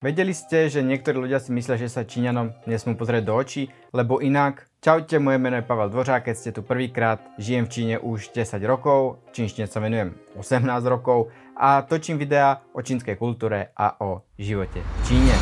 Vedeli ste, že niektorí ľudia si myslia, že sa Číňanom nesmú pozrieť do očí, lebo inak... Čaute, moje meno je Pavel Dvořák, keď ste tu prvýkrát, žijem v Číne už 10 rokov, čínštine sa venujem 18 rokov a točím videá o čínskej kultúre a o živote v Číne.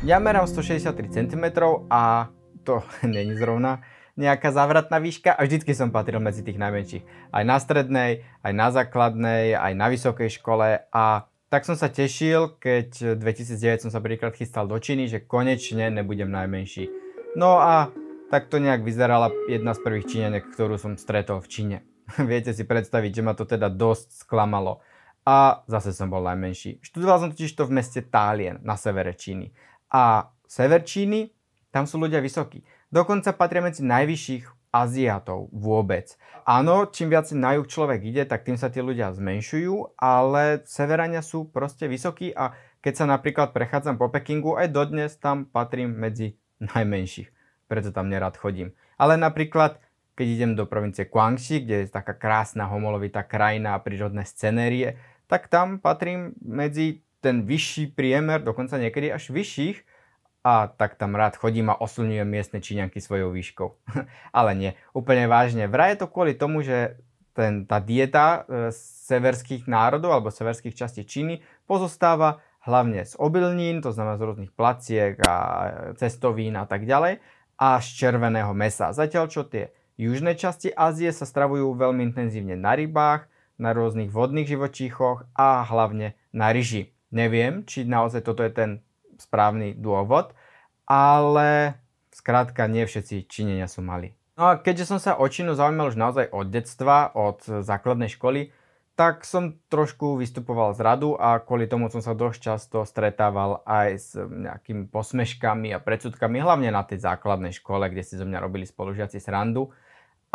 Ja merám 163 cm a to není zrovna nejaká závratná výška a vždycky som patril medzi tých najmenších. Aj na strednej, aj na základnej, aj na vysokej škole a tak som sa tešil, keď 2009 som sa prvýkrát chystal do Číny, že konečne nebudem najmenší. No a tak to nejak vyzerala jedna z prvých Číňaniek, ktorú som stretol v Číne. Viete si predstaviť, že ma to teda dosť sklamalo. A zase som bol najmenší. Študoval som totiž to v meste Tálien na severe Číny. A sever Číny, tam sú ľudia vysokí. Dokonca patria medzi najvyšších Aziatov vôbec. Áno, čím viac na juh človek ide, tak tým sa tí ľudia zmenšujú, ale severania sú proste vysokí a keď sa napríklad prechádzam po Pekingu, aj dodnes tam patrím medzi najmenších. Preto tam nerad chodím. Ale napríklad, keď idem do provincie Guangxi, kde je taká krásna homolovitá krajina a prírodné scenérie, tak tam patrím medzi ten vyšší priemer, dokonca niekedy až vyšších, a tak tam rád chodím a oslňujem miestne Číňanky svojou výškou. Ale nie, úplne vážne. Vraj je to kvôli tomu, že ten, tá dieta e, severských národov alebo severských častí Číny pozostáva hlavne z obilnín, to znamená z rôznych placiek a cestovín a tak ďalej, a z červeného mesa. Zatiaľ čo tie južné časti Ázie sa stravujú veľmi intenzívne na rybách, na rôznych vodných živočíchoch a hlavne na ryži. Neviem, či naozaj toto je ten správny dôvod, ale skrátka nie všetci činenia sú mali. No a keďže som sa o Čínu zaujímal už naozaj od detstva, od základnej školy, tak som trošku vystupoval z radu a kvôli tomu som sa dosť často stretával aj s nejakými posmeškami a predsudkami, hlavne na tej základnej škole, kde si zo mňa robili spolužiaci srandu.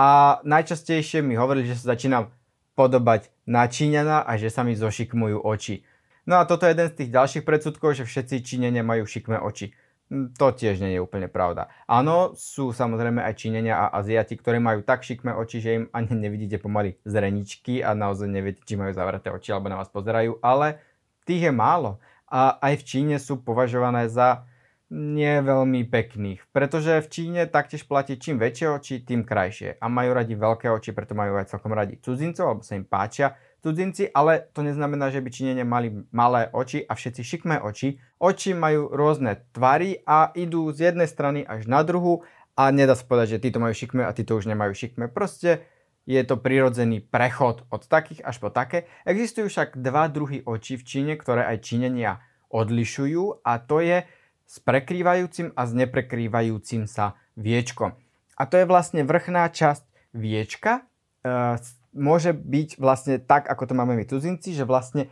A najčastejšie mi hovorili, že sa začínam podobať na Číňana a že sa mi zošikmujú oči. No a toto je jeden z tých ďalších predsudkov, že všetci Číňania majú šikmé oči. Hm, to tiež nie je úplne pravda. Áno, sú samozrejme aj Číňania a Aziati, ktorí majú tak šikmé oči, že im ani nevidíte pomaly zreničky a naozaj neviete, či majú zavreté oči alebo na vás pozerajú, ale tých je málo. A aj v Číne sú považované za nie veľmi pekných, pretože v Číne taktiež platí čím väčšie oči, tým krajšie. A majú radi veľké oči, preto majú aj celkom radi cudzincov, alebo sa im páčia cudzinci, ale to neznamená, že by Číňania mali malé oči a všetci šikmé oči. Oči majú rôzne tvary a idú z jednej strany až na druhu a nedá sa povedať, že títo majú šikmé a títo už nemajú šikmé. Proste je to prirodzený prechod od takých až po také. Existujú však dva druhy očí v Číne, ktoré aj Číňania odlišujú a to je s prekrývajúcim a s neprekrývajúcim sa viečkom. A to je vlastne vrchná časť viečka, e, môže byť vlastne tak, ako to máme my cudzinci, že vlastne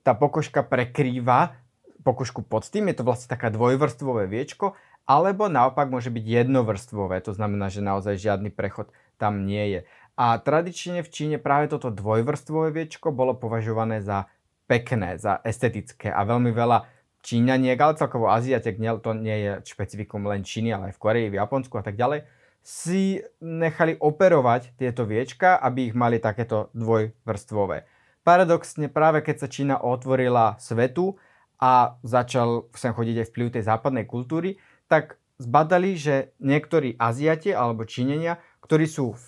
tá pokožka prekrýva pokožku pod tým, je to vlastne taká dvojvrstvové viečko, alebo naopak môže byť jednovrstvové, to znamená, že naozaj žiadny prechod tam nie je. A tradične v Číne práve toto dvojvrstvové viečko bolo považované za pekné, za estetické a veľmi veľa Číňaniek, ale celkovo Aziatek, to nie je špecifikum len Číny, ale aj v Koreji, v Japonsku a tak ďalej, si nechali operovať tieto viečka, aby ich mali takéto dvojvrstvové. Paradoxne práve keď sa Čína otvorila svetu a začal sem chodiť aj vplyv tej západnej kultúry, tak zbadali, že niektorí Aziati alebo Čínenia, ktorí sú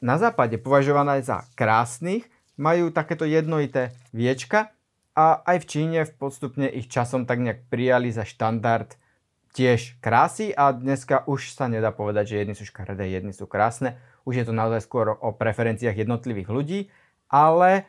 na západe považované za krásnych, majú takéto jednoité viečka a aj v Číne v postupne ich časom tak nejak prijali za štandard tiež krásy a dneska už sa nedá povedať, že jedni sú škaredé, jedni sú krásne. Už je to naozaj skôr o preferenciách jednotlivých ľudí, ale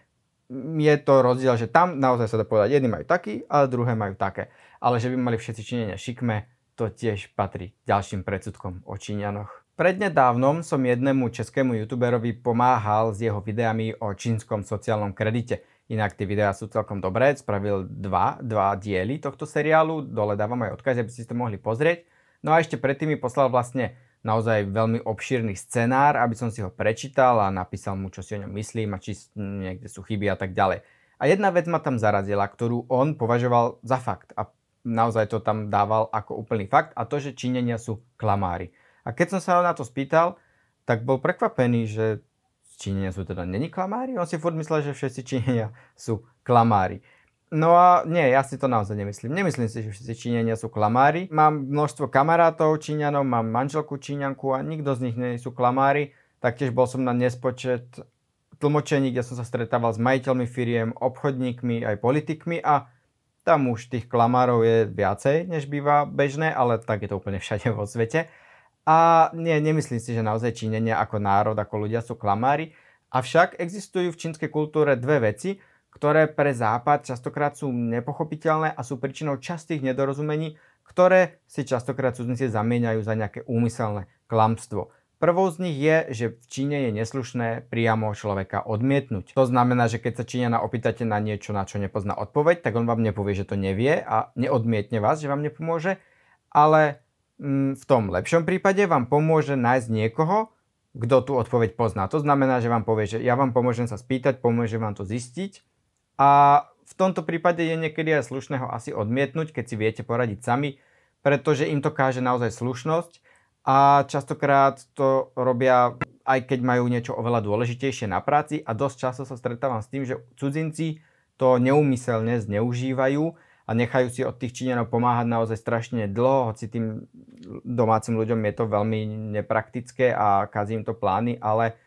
je to rozdiel, že tam naozaj sa dá povedať, jedni majú taký, a druhé majú také. Ale že by mali všetci činenia šikme, to tiež patrí ďalším predsudkom o Číňanoch. Prednedávnom som jednému českému youtuberovi pomáhal s jeho videami o čínskom sociálnom kredite. Inak tie videá sú celkom dobré, spravil dva, dva diely tohto seriálu, dole dávam aj odkaz, aby ste to mohli pozrieť. No a ešte predtým mi poslal vlastne naozaj veľmi obšírny scenár, aby som si ho prečítal a napísal mu, čo si o ňom myslím a či niekde sú chyby a tak ďalej. A jedna vec ma tam zarazila, ktorú on považoval za fakt a naozaj to tam dával ako úplný fakt a to, že Číňania sú klamári. A keď som sa ho na to spýtal, tak bol prekvapený, že Číňania sú teda není klamári? On si furt myslel, že všetci Číňania sú klamári. No a nie, ja si to naozaj nemyslím. Nemyslím si, že všetci Číňania sú klamári. Mám množstvo kamarátov Číňanov, mám manželku Číňanku a nikto z nich nie sú klamári. Taktiež bol som na nespočet tlmočení, kde som sa stretával s majiteľmi firiem, obchodníkmi aj politikmi a tam už tých klamárov je viacej, než býva bežné, ale tak je to úplne všade vo svete. A nie, nemyslím si, že naozaj Číňania ako národ, ako ľudia sú klamári. Avšak existujú v čínskej kultúre dve veci, ktoré pre Západ častokrát sú nepochopiteľné a sú príčinou častých nedorozumení, ktoré si častokrát cudzinci zamieňajú za nejaké úmyselné klamstvo. Prvou z nich je, že v Číne je neslušné priamo človeka odmietnúť. To znamená, že keď sa Číňana opýtate na niečo, na čo nepozná odpoveď, tak on vám nepovie, že to nevie a neodmietne vás, že vám nepomôže, ale v tom lepšom prípade vám pomôže nájsť niekoho, kto tú odpoveď pozná. To znamená, že vám povie, že ja vám pomôžem sa spýtať, pomôžem vám to zistiť. A v tomto prípade je niekedy aj slušného asi odmietnúť, keď si viete poradiť sami, pretože im to káže naozaj slušnosť. A častokrát to robia aj keď majú niečo oveľa dôležitejšie na práci a dosť často sa stretávam s tým, že cudzinci to neumyselne zneužívajú a nechajú si od tých Číňanov pomáhať naozaj strašne dlho, hoci tým domácim ľuďom je to veľmi nepraktické a kazí im to plány, ale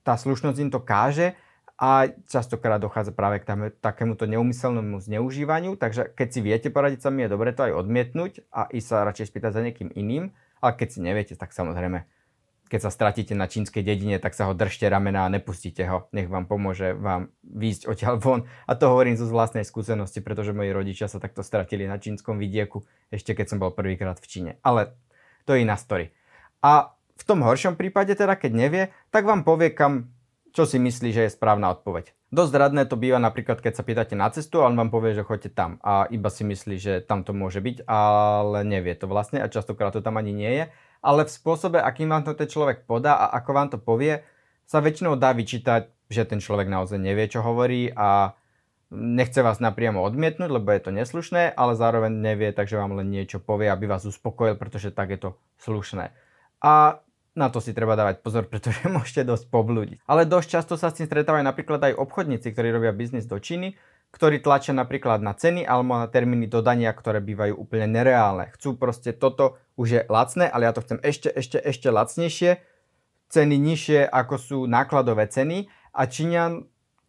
tá slušnosť im to káže a častokrát dochádza práve k takémuto neumyselnému zneužívaniu, takže keď si viete poradiť sami, je dobre to aj odmietnúť a ísť sa radšej spýtať za niekým iným, ale keď si neviete, tak samozrejme, keď sa stratíte na čínskej dedine, tak sa ho držte ramena a nepustíte ho, nech vám pomôže vám výjsť odtiaľ von. A to hovorím zo vlastnej skúsenosti, pretože moji rodičia sa takto stratili na čínskom vidieku, ešte keď som bol prvýkrát v Číne. Ale to je iná story. A v tom horšom prípade teda, keď nevie, tak vám povie, kam čo si myslí, že je správna odpoveď. Dosť radné to býva napríklad, keď sa pýtate na cestu a on vám povie, že choďte tam a iba si myslí, že tam to môže byť, ale nevie to vlastne a častokrát to tam ani nie je. Ale v spôsobe, akým vám to ten človek podá a ako vám to povie, sa väčšinou dá vyčítať, že ten človek naozaj nevie, čo hovorí a nechce vás napriamo odmietnúť, lebo je to neslušné, ale zároveň nevie, takže vám len niečo povie, aby vás uspokojil, pretože tak je to slušné. A na to si treba dávať pozor, pretože môžete dosť poblúdiť. Ale dosť často sa s tým stretávajú napríklad aj obchodníci, ktorí robia biznis do Číny, ktorí tlačia napríklad na ceny alebo na termíny dodania, ktoré bývajú úplne nereálne. Chcú proste toto, už je lacné, ale ja to chcem ešte, ešte, ešte lacnejšie, ceny nižšie ako sú nákladové ceny. A Číňan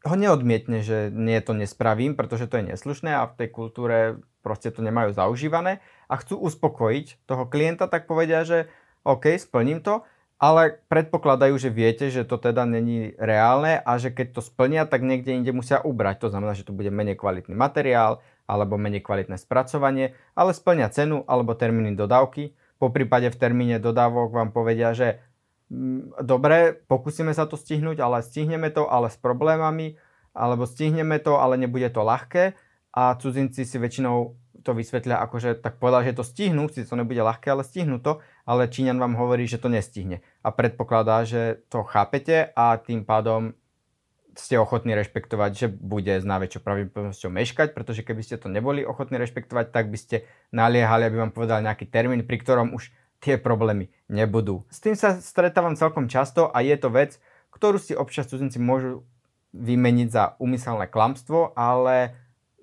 ho neodmietne, že nie to nespravím, pretože to je neslušné a v tej kultúre proste to nemajú zaužívané. A chcú uspokojiť toho klienta, tak povedia, že OK, splním to, ale predpokladajú, že viete, že to teda není reálne a že keď to splnia, tak niekde inde musia ubrať. To znamená, že to bude menej kvalitný materiál alebo menej kvalitné spracovanie, ale splnia cenu alebo termíny dodávky. Po prípade v termíne dodávok vám povedia, že mm, dobre, pokúsime sa to stihnúť, ale stihneme to, ale s problémami, alebo stihneme to, ale nebude to ľahké a cudzinci si väčšinou to vysvetlia ako, že tak povedal, že to stihnú, si to nebude ľahké, ale stihnú to, ale Číňan vám hovorí, že to nestihne. A predpokladá, že to chápete a tým pádom ste ochotní rešpektovať, že bude s najväčšou pravdepodobnosťou meškať, pretože keby ste to neboli ochotní rešpektovať, tak by ste naliehali, aby vám povedal nejaký termín, pri ktorom už tie problémy nebudú. S tým sa stretávam celkom často a je to vec, ktorú si občas cudzinci môžu vymeniť za úmyselné klamstvo, ale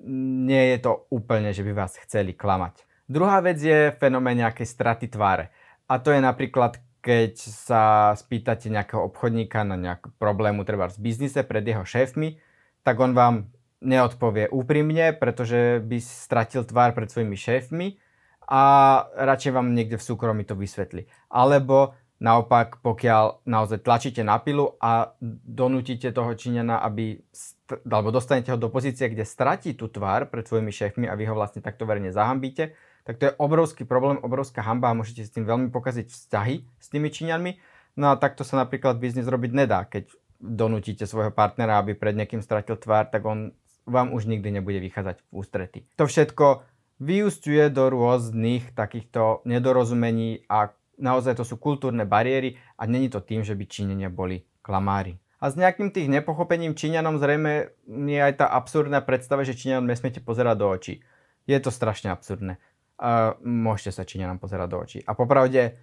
nie je to úplne, že by vás chceli klamať. Druhá vec je fenomén nejakej straty tváre. A to je napríklad, keď sa spýtate nejakého obchodníka na nejakú problému treba v biznise pred jeho šéfmi, tak on vám neodpovie úprimne, pretože by stratil tvár pred svojimi šéfmi a radšej vám niekde v súkromí to vysvetlí. Alebo naopak, pokiaľ naozaj tlačíte na pilu a donútite toho Číňana, aby alebo dostanete ho do pozície, kde stratí tú tvár pred svojimi šéfmi a vy ho vlastne takto verne zahambíte, tak to je obrovský problém, obrovská hamba a môžete s tým veľmi pokaziť vzťahy s tými Číňanmi. No a takto sa napríklad biznis robiť nedá. Keď donútite svojho partnera, aby pred niekým stratil tvár, tak on vám už nikdy nebude vychádzať v ústrety. To všetko vyústuje do rôznych takýchto nedorozumení a naozaj to sú kultúrne bariéry a není to tým, že by Číňania boli klamári. A s nejakým tých nepochopením Číňanom zrejme je aj tá absurdná predstava, že Číňanom nesmiete pozerať do očí. Je to strašne absurdné. A môžete sa Číňanom pozerať do očí. A popravde,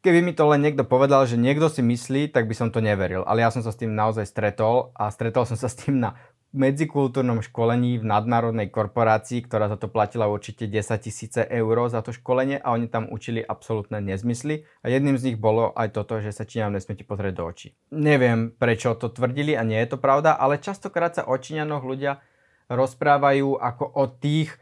keby mi to len niekto povedal, že niekto si myslí, tak by som to neveril. Ale ja som sa s tým naozaj stretol a stretol som sa s tým na medzikultúrnom školení v nadnárodnej korporácii, ktorá za to platila určite 10 tisíce eur za to školenie a oni tam učili absolútne nezmysly a jedným z nich bolo aj toto, že sa Číňanom nesmiete pozrieť do očí. Neviem, prečo to tvrdili a nie je to pravda, ale častokrát sa o Číňanoch ľudia rozprávajú ako o tých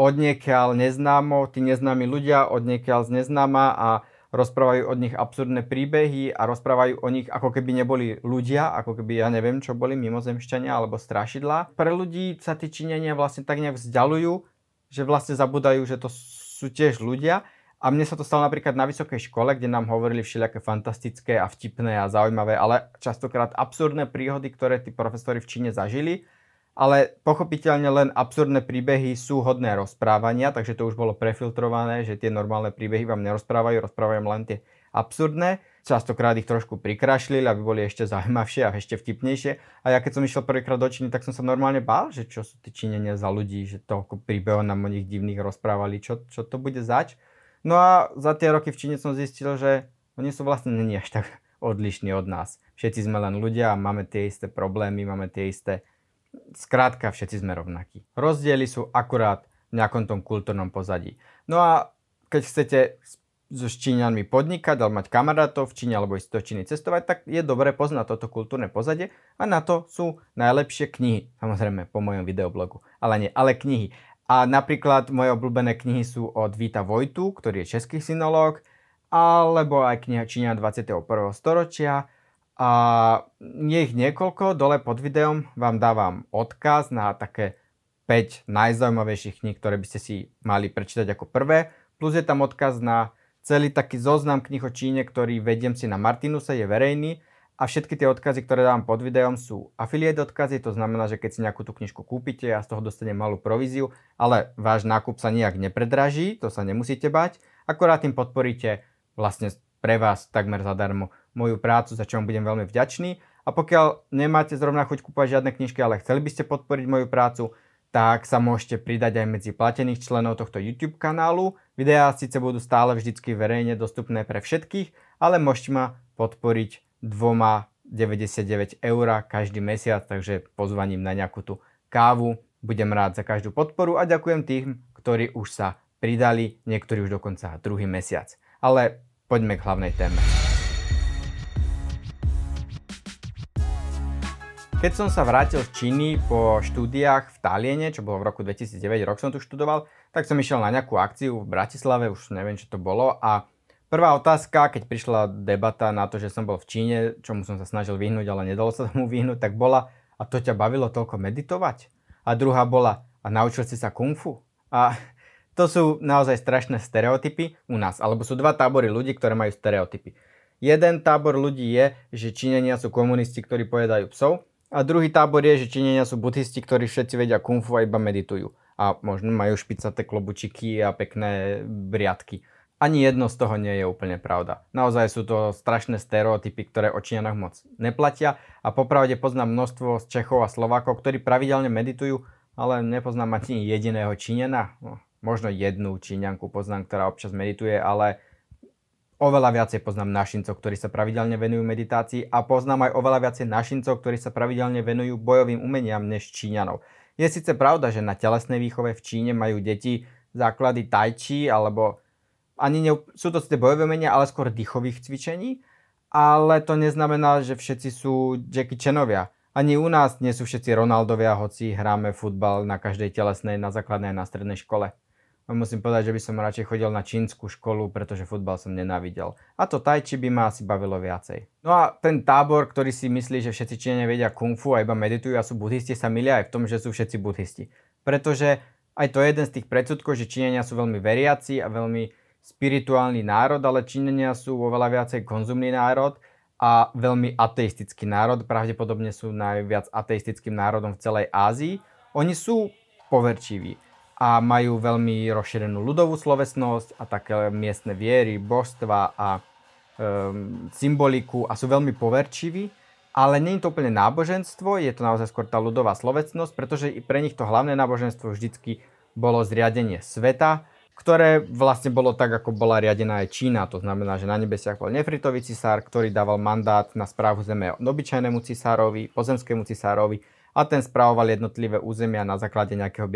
odniekiaľ neznámo, tí neznámi ľudia odniekiaľ z neznáma a rozprávajú od nich absurdné príbehy a rozprávajú o nich ako keby neboli ľudia, ako keby ja neviem, čo boli mimozemšťania alebo strašidlá. Pre ľudí sa tí činenia vlastne tak nejak vzdialujú, že vlastne zabudajú, že to sú tiež ľudia. A mne sa to stalo napríklad na vysokej škole, kde nám hovorili všelijaké fantastické a vtipné a zaujímavé, ale častokrát absurdné príhody, ktoré tí profesori v Číne zažili ale pochopiteľne len absurdné príbehy sú hodné rozprávania, takže to už bolo prefiltrované, že tie normálne príbehy vám nerozprávajú, rozprávajú len tie absurdné. Častokrát ich trošku prikrašlili, aby boli ešte zaujímavšie a ešte vtipnejšie. A ja keď som išiel prvýkrát do Číny, tak som sa normálne bál, že čo sú tie Číňania za ľudí, že toľko príbehov nám o nich divných rozprávali, čo, čo to bude zač. No a za tie roky v Číne som zistil, že oni sú vlastne není až tak odlišní od nás. Všetci sme len ľudia a máme tie isté problémy, máme tie isté Skrátka, všetci sme rovnakí. Rozdiely sú akurát v nejakom tom kultúrnom pozadí. No a keď chcete so Číňanmi podnikať alebo mať kamarátov v Číne alebo ísť do Číny cestovať, tak je dobre poznať toto kultúrne pozadie a na to sú najlepšie knihy. Samozrejme, po mojom videoblogu. Ale nie, ale knihy. A napríklad moje obľúbené knihy sú od Víta Vojtu, ktorý je český synológ, alebo aj kniha Číňa 21. storočia, a je ich niekoľko, dole pod videom vám dávam odkaz na také 5 najzaujímavejších kníh, ktoré by ste si mali prečítať ako prvé. Plus je tam odkaz na celý taký zoznam kníh o Číne, ktorý vediem si na Martinuse, je verejný. A všetky tie odkazy, ktoré dávam pod videom sú affiliate odkazy, to znamená, že keď si nejakú tú knižku kúpite, ja z toho dostanem malú províziu, ale váš nákup sa nejak nepredraží, to sa nemusíte bať, akorát tým podporíte vlastne pre vás takmer zadarmo moju prácu, za čo vám budem veľmi vďačný. A pokiaľ nemáte zrovna chuť kúpať žiadne knižky, ale chceli by ste podporiť moju prácu, tak sa môžete pridať aj medzi platených členov tohto YouTube kanálu. Videá síce budú stále vždycky verejne dostupné pre všetkých, ale môžete ma podporiť dvoma 99 eur každý mesiac, takže pozvaním na nejakú tú kávu. Budem rád za každú podporu a ďakujem tým, ktorí už sa pridali, niektorí už dokonca druhý mesiac. Ale poďme k hlavnej téme. Keď som sa vrátil z Číny po štúdiách v Taliene, čo bolo v roku 2009, rok som tu študoval, tak som išiel na nejakú akciu v Bratislave, už neviem, čo to bolo. A prvá otázka, keď prišla debata na to, že som bol v Číne, čomu som sa snažil vyhnúť, ale nedalo sa tomu vyhnúť, tak bola, a to ťa bavilo toľko meditovať? A druhá bola, a naučil si sa kung fu? A to sú naozaj strašné stereotypy u nás, alebo sú dva tábory ľudí, ktoré majú stereotypy. Jeden tábor ľudí je, že Číňania sú komunisti, ktorí pojedajú psov a druhý tábor je, že Číňania sú buddhisti, ktorí všetci vedia kung fu a iba meditujú. A možno majú špicaté klobučiky a pekné briadky. Ani jedno z toho nie je úplne pravda. Naozaj sú to strašné stereotypy, ktoré o Číňanoch moc neplatia a popravde poznám množstvo z Čechov a Slovákov, ktorí pravidelne meditujú, ale nepoznám ani jediného Číňana. No, možno jednu Číňanku poznám, ktorá občas medituje, ale Oveľa viacej poznám našincov, ktorí sa pravidelne venujú meditácii a poznám aj oveľa viacej našincov, ktorí sa pravidelne venujú bojovým umeniam než Číňanov. Je síce pravda, že na telesnej výchove v Číne majú deti základy tai chi, alebo ani ne, sú to síce bojové umenia, ale skôr dýchových cvičení, ale to neznamená, že všetci sú Jackie Chanovia. Ani u nás nie sú všetci Ronaldovia, hoci hráme futbal na každej telesnej, na základnej a na strednej škole. Musím povedať, že by som radšej chodil na čínsku školu, pretože futbal som nenávidel. A to tai chi by ma asi bavilo viacej. No a ten tábor, ktorý si myslí, že všetci Číňania vedia kung fu a iba meditujú a sú buddhisti, sa milia aj v tom, že sú všetci buddhisti. Pretože aj to je jeden z tých predsudkov, že Číňania sú veľmi veriaci a veľmi spirituálny národ, ale Číňania sú oveľa viacej konzumný národ a veľmi ateistický národ. Pravdepodobne sú najviac ateistickým národom v celej Ázii. Oni sú poverčiví a majú veľmi rozšírenú ľudovú slovesnosť a také miestne viery, božstva a um, symboliku a sú veľmi poverčiví, ale nie je to úplne náboženstvo, je to naozaj skôr tá ľudová slovesnosť, pretože pre nich to hlavné náboženstvo vždycky bolo zriadenie sveta, ktoré vlastne bolo tak, ako bola riadená aj Čína. To znamená, že na nebesiach bol nefritový cisár, ktorý dával mandát na správu zeme obyčajnému cisárovi, pozemskému cisárovi a ten spravoval jednotlivé územia na základe nejakého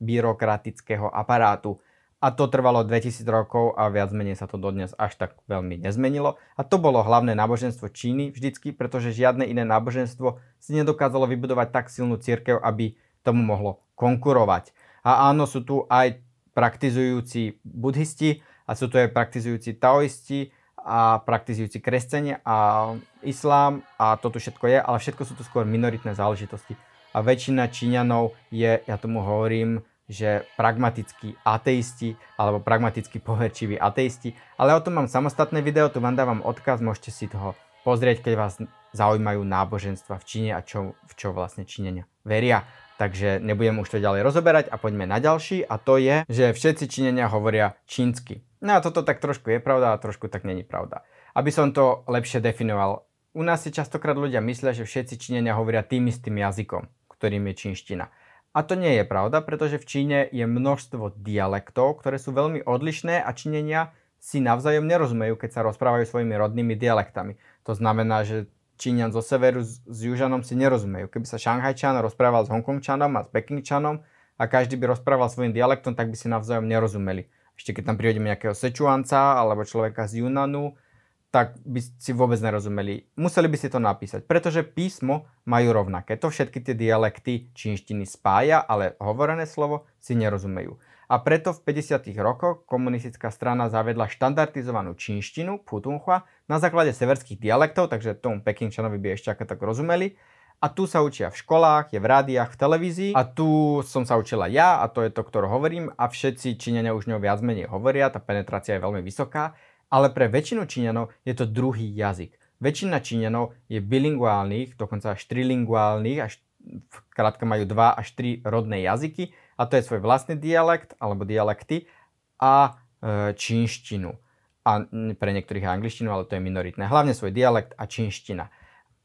byrokratického aparátu. A to trvalo 2000 rokov a viac menej sa to dodnes až tak veľmi nezmenilo. A to bolo hlavné náboženstvo Číny vždycky, pretože žiadne iné náboženstvo si nedokázalo vybudovať tak silnú církev, aby tomu mohlo konkurovať. A áno, sú tu aj praktizujúci buddhisti a sú tu aj praktizujúci taoisti a praktizujúci kresťania a islám a toto všetko je, ale všetko sú to skôr minoritné záležitosti. A väčšina Číňanov je, ja tomu hovorím, že pragmatickí ateisti alebo pragmaticky poverčiví ateisti, ale o tom mám samostatné video, tu vám dávam odkaz, môžete si toho pozrieť, keď vás zaujímajú náboženstva v Číne a čo, v čo vlastne Číňania veria. Takže nebudem už to ďalej rozoberať a poďme na ďalší a to je, že všetci Číňania hovoria čínsky. No a toto tak trošku je pravda a trošku tak není pravda. Aby som to lepšie definoval, u nás si častokrát ľudia myslia, že všetci Číňania hovoria tým istým jazykom, ktorým je čínština. A to nie je pravda, pretože v Číne je množstvo dialektov, ktoré sú veľmi odlišné a Číňania si navzájom nerozumejú, keď sa rozprávajú svojimi rodnými dialektami. To znamená, že Číňan zo severu s, s južanom si nerozumejú. Keby sa Šanghajčan rozprával s Hongkongčanom a s Pekingčanom a každý by rozprával svojim dialektom, tak by si navzájom nerozumeli. Ešte keď tam prihodíme nejakého Sečuanca alebo človeka z Yunanu, tak by si vôbec nerozumeli. Museli by si to napísať, pretože písmo majú rovnaké. To všetky tie dialekty čínštiny spája, ale hovorené slovo si nerozumejú. A preto v 50. rokoch komunistická strana zavedla štandardizovanú čínštinu, Putunhua, na základe severských dialektov, takže tomu Pekingčanovi by ešte ako tak rozumeli. A tu sa učia v školách, je v rádiách, v televízii. A tu som sa učila ja, a to je to, ktoré hovorím. A všetci Číňania už ňou viac menej hovoria, tá penetrácia je veľmi vysoká ale pre väčšinu Číňanov je to druhý jazyk. Väčšina Číňanov je bilinguálnych, dokonca až trilinguálnych, až krátka majú dva až tri rodné jazyky a to je svoj vlastný dialekt alebo dialekty a e, čínštinu. A pre niektorých angličtinu, ale to je minoritné. Hlavne svoj dialekt a čínština.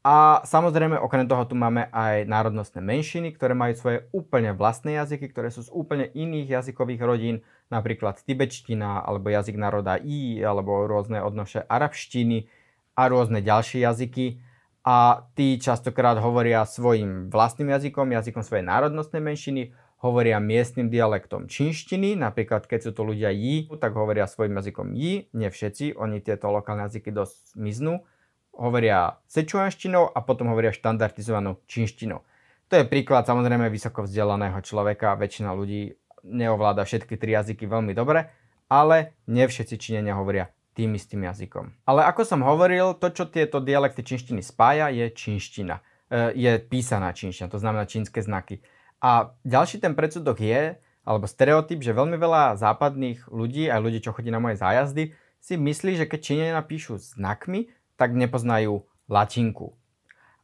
A samozrejme, okrem toho tu máme aj národnostné menšiny, ktoré majú svoje úplne vlastné jazyky, ktoré sú z úplne iných jazykových rodín, napríklad tibetština, alebo jazyk národa I, alebo rôzne odnoše arabštiny a rôzne ďalšie jazyky. A tí častokrát hovoria svojim vlastným jazykom, jazykom svojej národnostnej menšiny, hovoria miestnym dialektom čínštiny, napríklad keď sú to ľudia Jí, tak hovoria svojim jazykom Jí, nie všetci, oni tieto lokálne jazyky dosť miznú hovoria sečuanštinou a potom hovoria štandardizovanou čínštinou. To je príklad samozrejme vysoko vzdelaného človeka, väčšina ľudí neovláda všetky tri jazyky veľmi dobre, ale nie všetci Číňania hovoria tým istým jazykom. Ale ako som hovoril, to, čo tieto dialekty čínštiny spája, je čínština. E, je písaná čínština, to znamená čínske znaky. A ďalší ten predsudok je, alebo stereotyp, že veľmi veľa západných ľudí, aj ľudí, čo chodí na moje zájazdy, si myslí, že keď Číňania napíšu znakmi, tak nepoznajú latinku.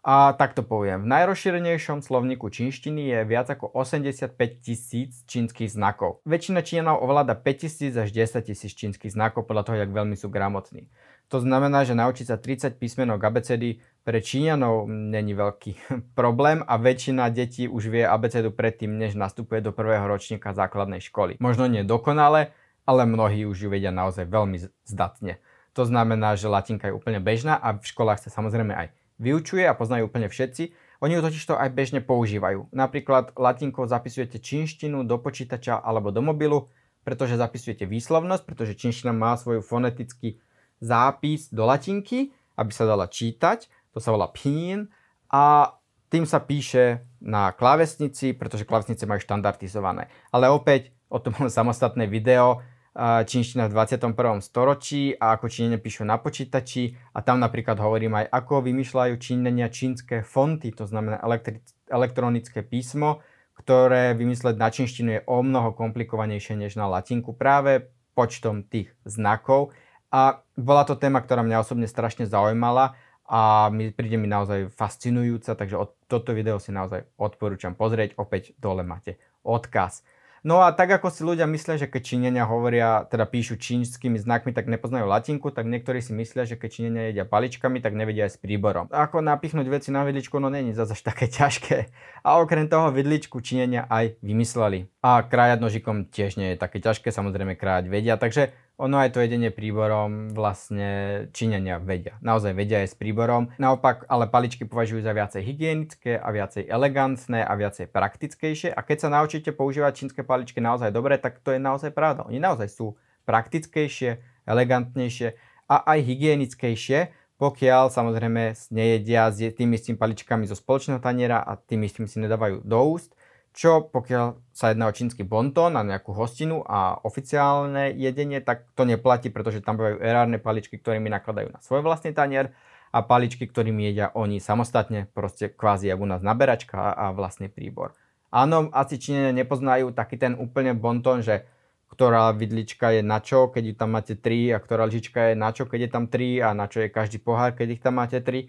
A tak to poviem. V najrozšírenejšom slovníku čínštiny je viac ako 85 tisíc čínskych znakov. Väčšina Číňanov ovláda 5 tisíc až 10 tisíc čínskych znakov podľa toho, jak veľmi sú gramotní. To znamená, že naučiť sa 30 písmenok abecedy pre Číňanov není veľký problém a väčšina detí už vie abecedu predtým, než nastupuje do prvého ročníka základnej školy. Možno nie dokonale, ale mnohí už ju vedia naozaj veľmi zdatne. To znamená, že latinka je úplne bežná a v školách sa samozrejme aj vyučuje a poznajú úplne všetci. Oni ju totiž to aj bežne používajú. Napríklad latinkou zapisujete čínštinu do počítača alebo do mobilu, pretože zapisujete výslovnosť, pretože čínština má svoj fonetický zápis do latinky, aby sa dala čítať. To sa volá pín a tým sa píše na klávesnici, pretože klávesnice majú štandardizované. Ale opäť, o tom mám samostatné video, čínština v 21. storočí a ako Číňania píšu na počítači a tam napríklad hovorím aj ako vymýšľajú Číňania čínske fonty, to znamená elektri- elektronické písmo, ktoré vymysleť na čínštinu je o mnoho komplikovanejšie než na latinku práve počtom tých znakov a bola to téma, ktorá mňa osobne strašne zaujímala a mi, príde mi naozaj fascinujúca, takže od, toto video si naozaj odporúčam pozrieť, opäť dole máte odkaz. No a tak ako si ľudia myslia, že keď Číňania hovoria, teda píšu čínskymi znakmi, tak nepoznajú latinku, tak niektorí si myslia, že keď Číňania jedia paličkami, tak nevedia aj s príborom. Ako napichnúť veci na vidličku, no není zase také ťažké. A okrem toho vidličku Číňania aj vymysleli. A krájať nožikom tiež nie je také ťažké, samozrejme krájať vedia, takže ono aj to jedenie príborom vlastne Číňania vedia. Naozaj vedia aj s príborom. Naopak, ale paličky považujú za viacej hygienické a viacej elegantné a viacej praktickejšie. A keď sa naučíte používať čínske paličky naozaj dobre, tak to je naozaj pravda. Oni naozaj sú praktickejšie, elegantnejšie a aj hygienickejšie, pokiaľ samozrejme nejedia s tými istými paličkami zo spoločného taniera a tým istým si nedávajú do úst čo pokiaľ sa jedná o čínsky bonton na nejakú hostinu a oficiálne jedenie, tak to neplatí, pretože tam bývajú erárne paličky, ktorými nakladajú na svoj vlastný tanier a paličky, ktorými jedia oni samostatne, proste kvázi ako u nás naberačka a vlastný príbor. Áno, asi Číňania nepoznajú taký ten úplne bonton, že ktorá vidlička je na čo, keď ju tam máte 3 a ktorá lžička je na čo, keď je tam 3 a na čo je každý pohár, keď ich tam máte 3.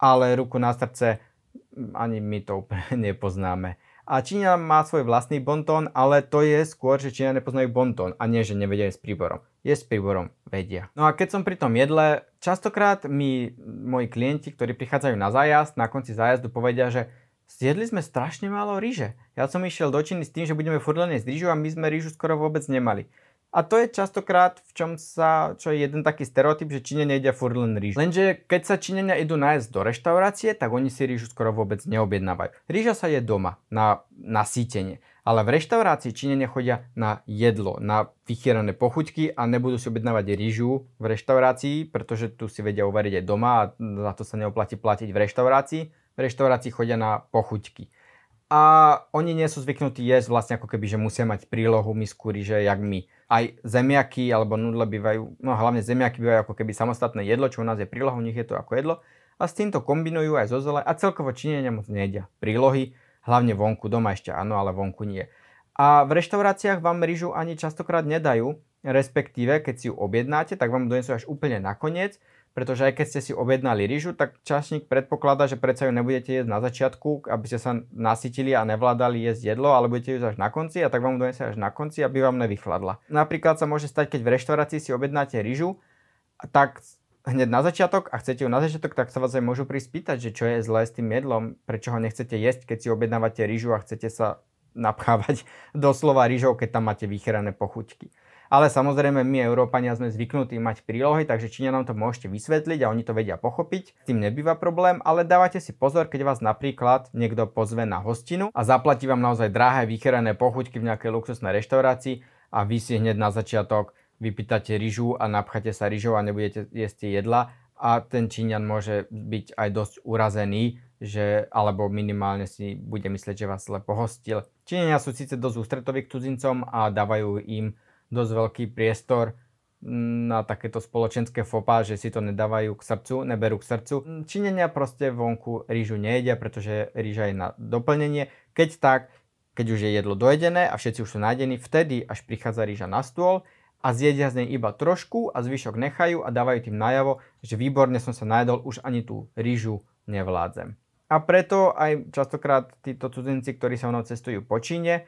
Ale ruku na srdce, ani my to úplne nepoznáme. A Číňa má svoj vlastný bontón, ale to je skôr, že Číňa nepoznajú bontón a nie, že nevedia s príborom. Je s príborom, vedia. No a keď som pri tom jedle, častokrát mi moji klienti, ktorí prichádzajú na zájazd, na konci zájazdu povedia, že zjedli sme strašne málo ríže. Ja som išiel do Číny s tým, že budeme furt len jesť rížu a my sme rížu skoro vôbec nemali. A to je častokrát, v čom sa, čo je jeden taký stereotyp, že Číňania jedia furt len rýžu. Lenže keď sa Číňania idú nájsť do reštaurácie, tak oni si rýžu skoro vôbec neobjednávajú. Rýža sa je doma, na nasýtenie. Ale v reštaurácii Číňania chodia na jedlo, na vychierané pochuťky a nebudú si objednávať rýžu v reštaurácii, pretože tu si vedia uvariť aj doma a za to sa neoplatí platiť v reštaurácii. V reštaurácii chodia na pochuťky. A oni nie sú zvyknutí jesť vlastne ako keby, že musia mať prílohu misku ríže, jak my aj zemiaky alebo nudle bývajú, no hlavne zemiaky bývajú ako keby samostatné jedlo, čo u nás je príloha, u nich je to ako jedlo. A s týmto kombinujú aj zo zele a celkovo Číňania moc nejedia prílohy, hlavne vonku, doma ešte áno, ale vonku nie. A v reštauráciách vám rýžu ani častokrát nedajú, respektíve keď si ju objednáte, tak vám donesú až úplne nakoniec, pretože aj keď ste si objednali rýžu, tak čašník predpokladá, že predsa ju nebudete jesť na začiatku, aby ste sa nasytili a nevládali jesť jedlo, ale budete ju až na konci a tak vám donese až na konci, aby vám nevychladla. Napríklad sa môže stať, keď v reštaurácii si objednáte rýžu, tak hneď na začiatok a chcete ju na začiatok, tak sa vás aj môžu prispýtať, že čo je zlé s tým jedlom, prečo ho nechcete jesť, keď si objednávate rýžu a chcete sa napchávať doslova rýžou, keď tam máte vycherané pochuťky. Ale samozrejme my Európania sme zvyknutí mať prílohy, takže Číňanom to môžete vysvetliť a oni to vedia pochopiť. S tým nebýva problém, ale dávate si pozor, keď vás napríklad niekto pozve na hostinu a zaplatí vám naozaj drahé vycherané pochuťky v nejakej luxusnej reštaurácii a vy si hneď na začiatok vypýtate rýžu a napchate sa rýžou a nebudete jesť jedla a ten Číňan môže byť aj dosť urazený, že, alebo minimálne si bude myslieť, že vás zle pohostil. Číňania sú síce dosť ústretoví k cudzincom a dávajú im dosť veľký priestor na takéto spoločenské fopa, že si to nedávajú k srdcu, neberú k srdcu. Číňania proste vonku rýžu nejedia, pretože rýža je na doplnenie. Keď tak, keď už je jedlo dojedené a všetci už sú nájdení, vtedy až prichádza rýža na stôl a zjedia z nej iba trošku a zvyšok nechajú a dávajú tým najavo, že výborne som sa najedol, už ani tú rýžu nevládzem. A preto aj častokrát títo cudzinci, ktorí sa mnou cestujú po Číne,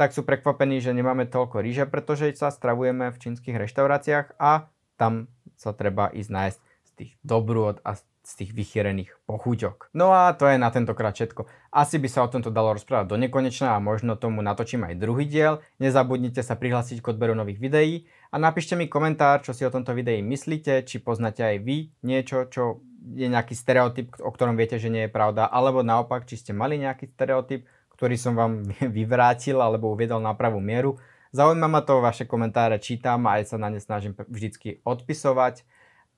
tak sú prekvapení, že nemáme toľko ríže, pretože sa stravujeme v čínskych reštauráciách a tam sa treba ísť nájsť z tých dobrôd a z tých vychierených pochúťok. No a to je na tentokrát všetko. Asi by sa o tomto dalo rozprávať do nekonečna a možno tomu natočím aj druhý diel. Nezabudnite sa prihlásiť k odberu nových videí a napíšte mi komentár, čo si o tomto videi myslíte, či poznáte aj vy niečo, čo je nejaký stereotyp, o ktorom viete, že nie je pravda, alebo naopak, či ste mali nejaký stereotyp, ktorý som vám vyvrátil alebo uviedol na pravú mieru. Zaujíma ma to, vaše komentáre čítam a aj sa na ne snažím vždycky odpisovať.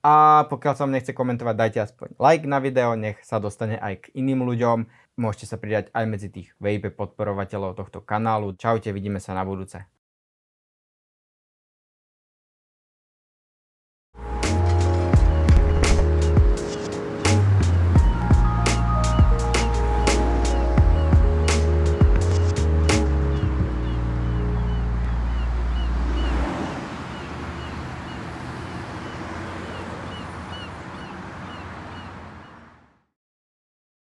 A pokiaľ sa vám nechce komentovať, dajte aspoň like na video, nech sa dostane aj k iným ľuďom. Môžete sa pridať aj medzi tých VIP podporovateľov tohto kanálu. Čaute, vidíme sa na budúce.